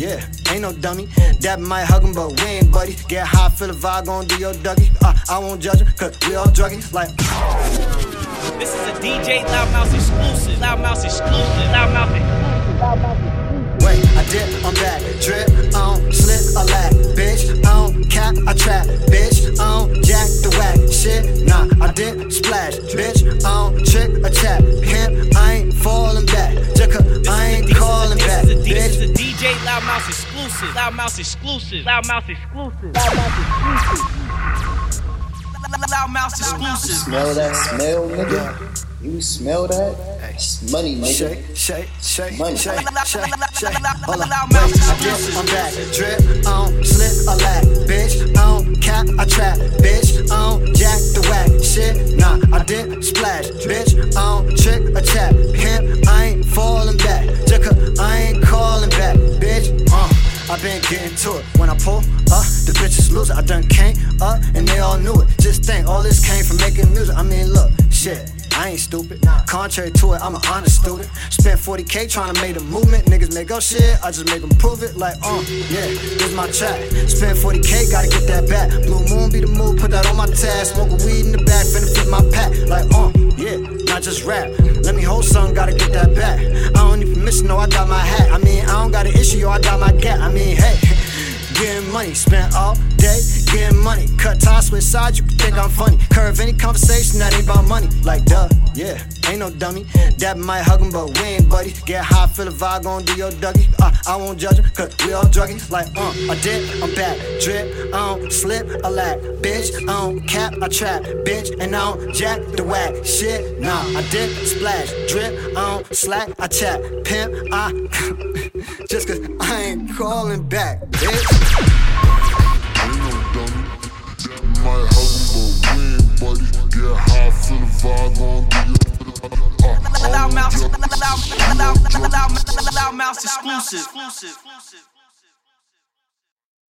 yeah, ain't no dummy. That might hug him, but we ain't buddy. Get high, feel the vibe, gon' do your Dougie. Uh, I won't judge him, cause we all druggy. Like, This is a DJ LoudMouse exclusive. LoudMouse exclusive. LoudMouse exclusive. wait, I dip, I'm back. Drip, I don't slip, a lack. Bitch, I don't cap, I trap. Bitch, I don't jack the whack. Shit, nah, I dip, splash. Bitch, I DJ LoudMouse exclusive. LoudMouse exclusive. LoudMouse exclusive. LoudMouse exclusive. LoudMouse exclusive. Smell that smell, nigga? You smell that? It's money, nigga. Shake, shake, shake, Money. shake, shake, shake. Hold up, wait, I dip, I'm back. Drip, I been getting to it. When I pull up, the bitches lose it. I done came up and they all knew it. Just think, all this came from making music. I mean, look, shit. I ain't stupid. Contrary to it, I'm an honest student. Spent 40k trying to make a movement. Niggas make up shit, I just make them prove it. Like, uh, yeah, this my track. Spent 40k, gotta get that back. Blue moon be the move, put that on my tag. Smoke weed in the back, finna fit my pack. Like, uh, yeah, not just rap. Let me hold something, I. I mean, hey. Getting money, spent all day getting money. Cut ties, switch sides, you think I'm funny. Curve any conversation that ain't about money. Like, duh, yeah, ain't no dummy. Dab might hug him, but we ain't buddy. Get high, feel the vibe, gon' do your Dougie. Uh, I won't judge him, cause we all druggy. Like, uh, I dip, I'm back. Drip, I don't slip, I lack. Bitch, I don't cap, I trap. Bitch, and I don't jack the whack. Shit, nah, I dip, splash. Drip, I don't slack, I chat. Pimp, I. Just cause I ain't calling back, bitch. I won't LoudMouse judge. LoudMouse LoudMouse exclusive.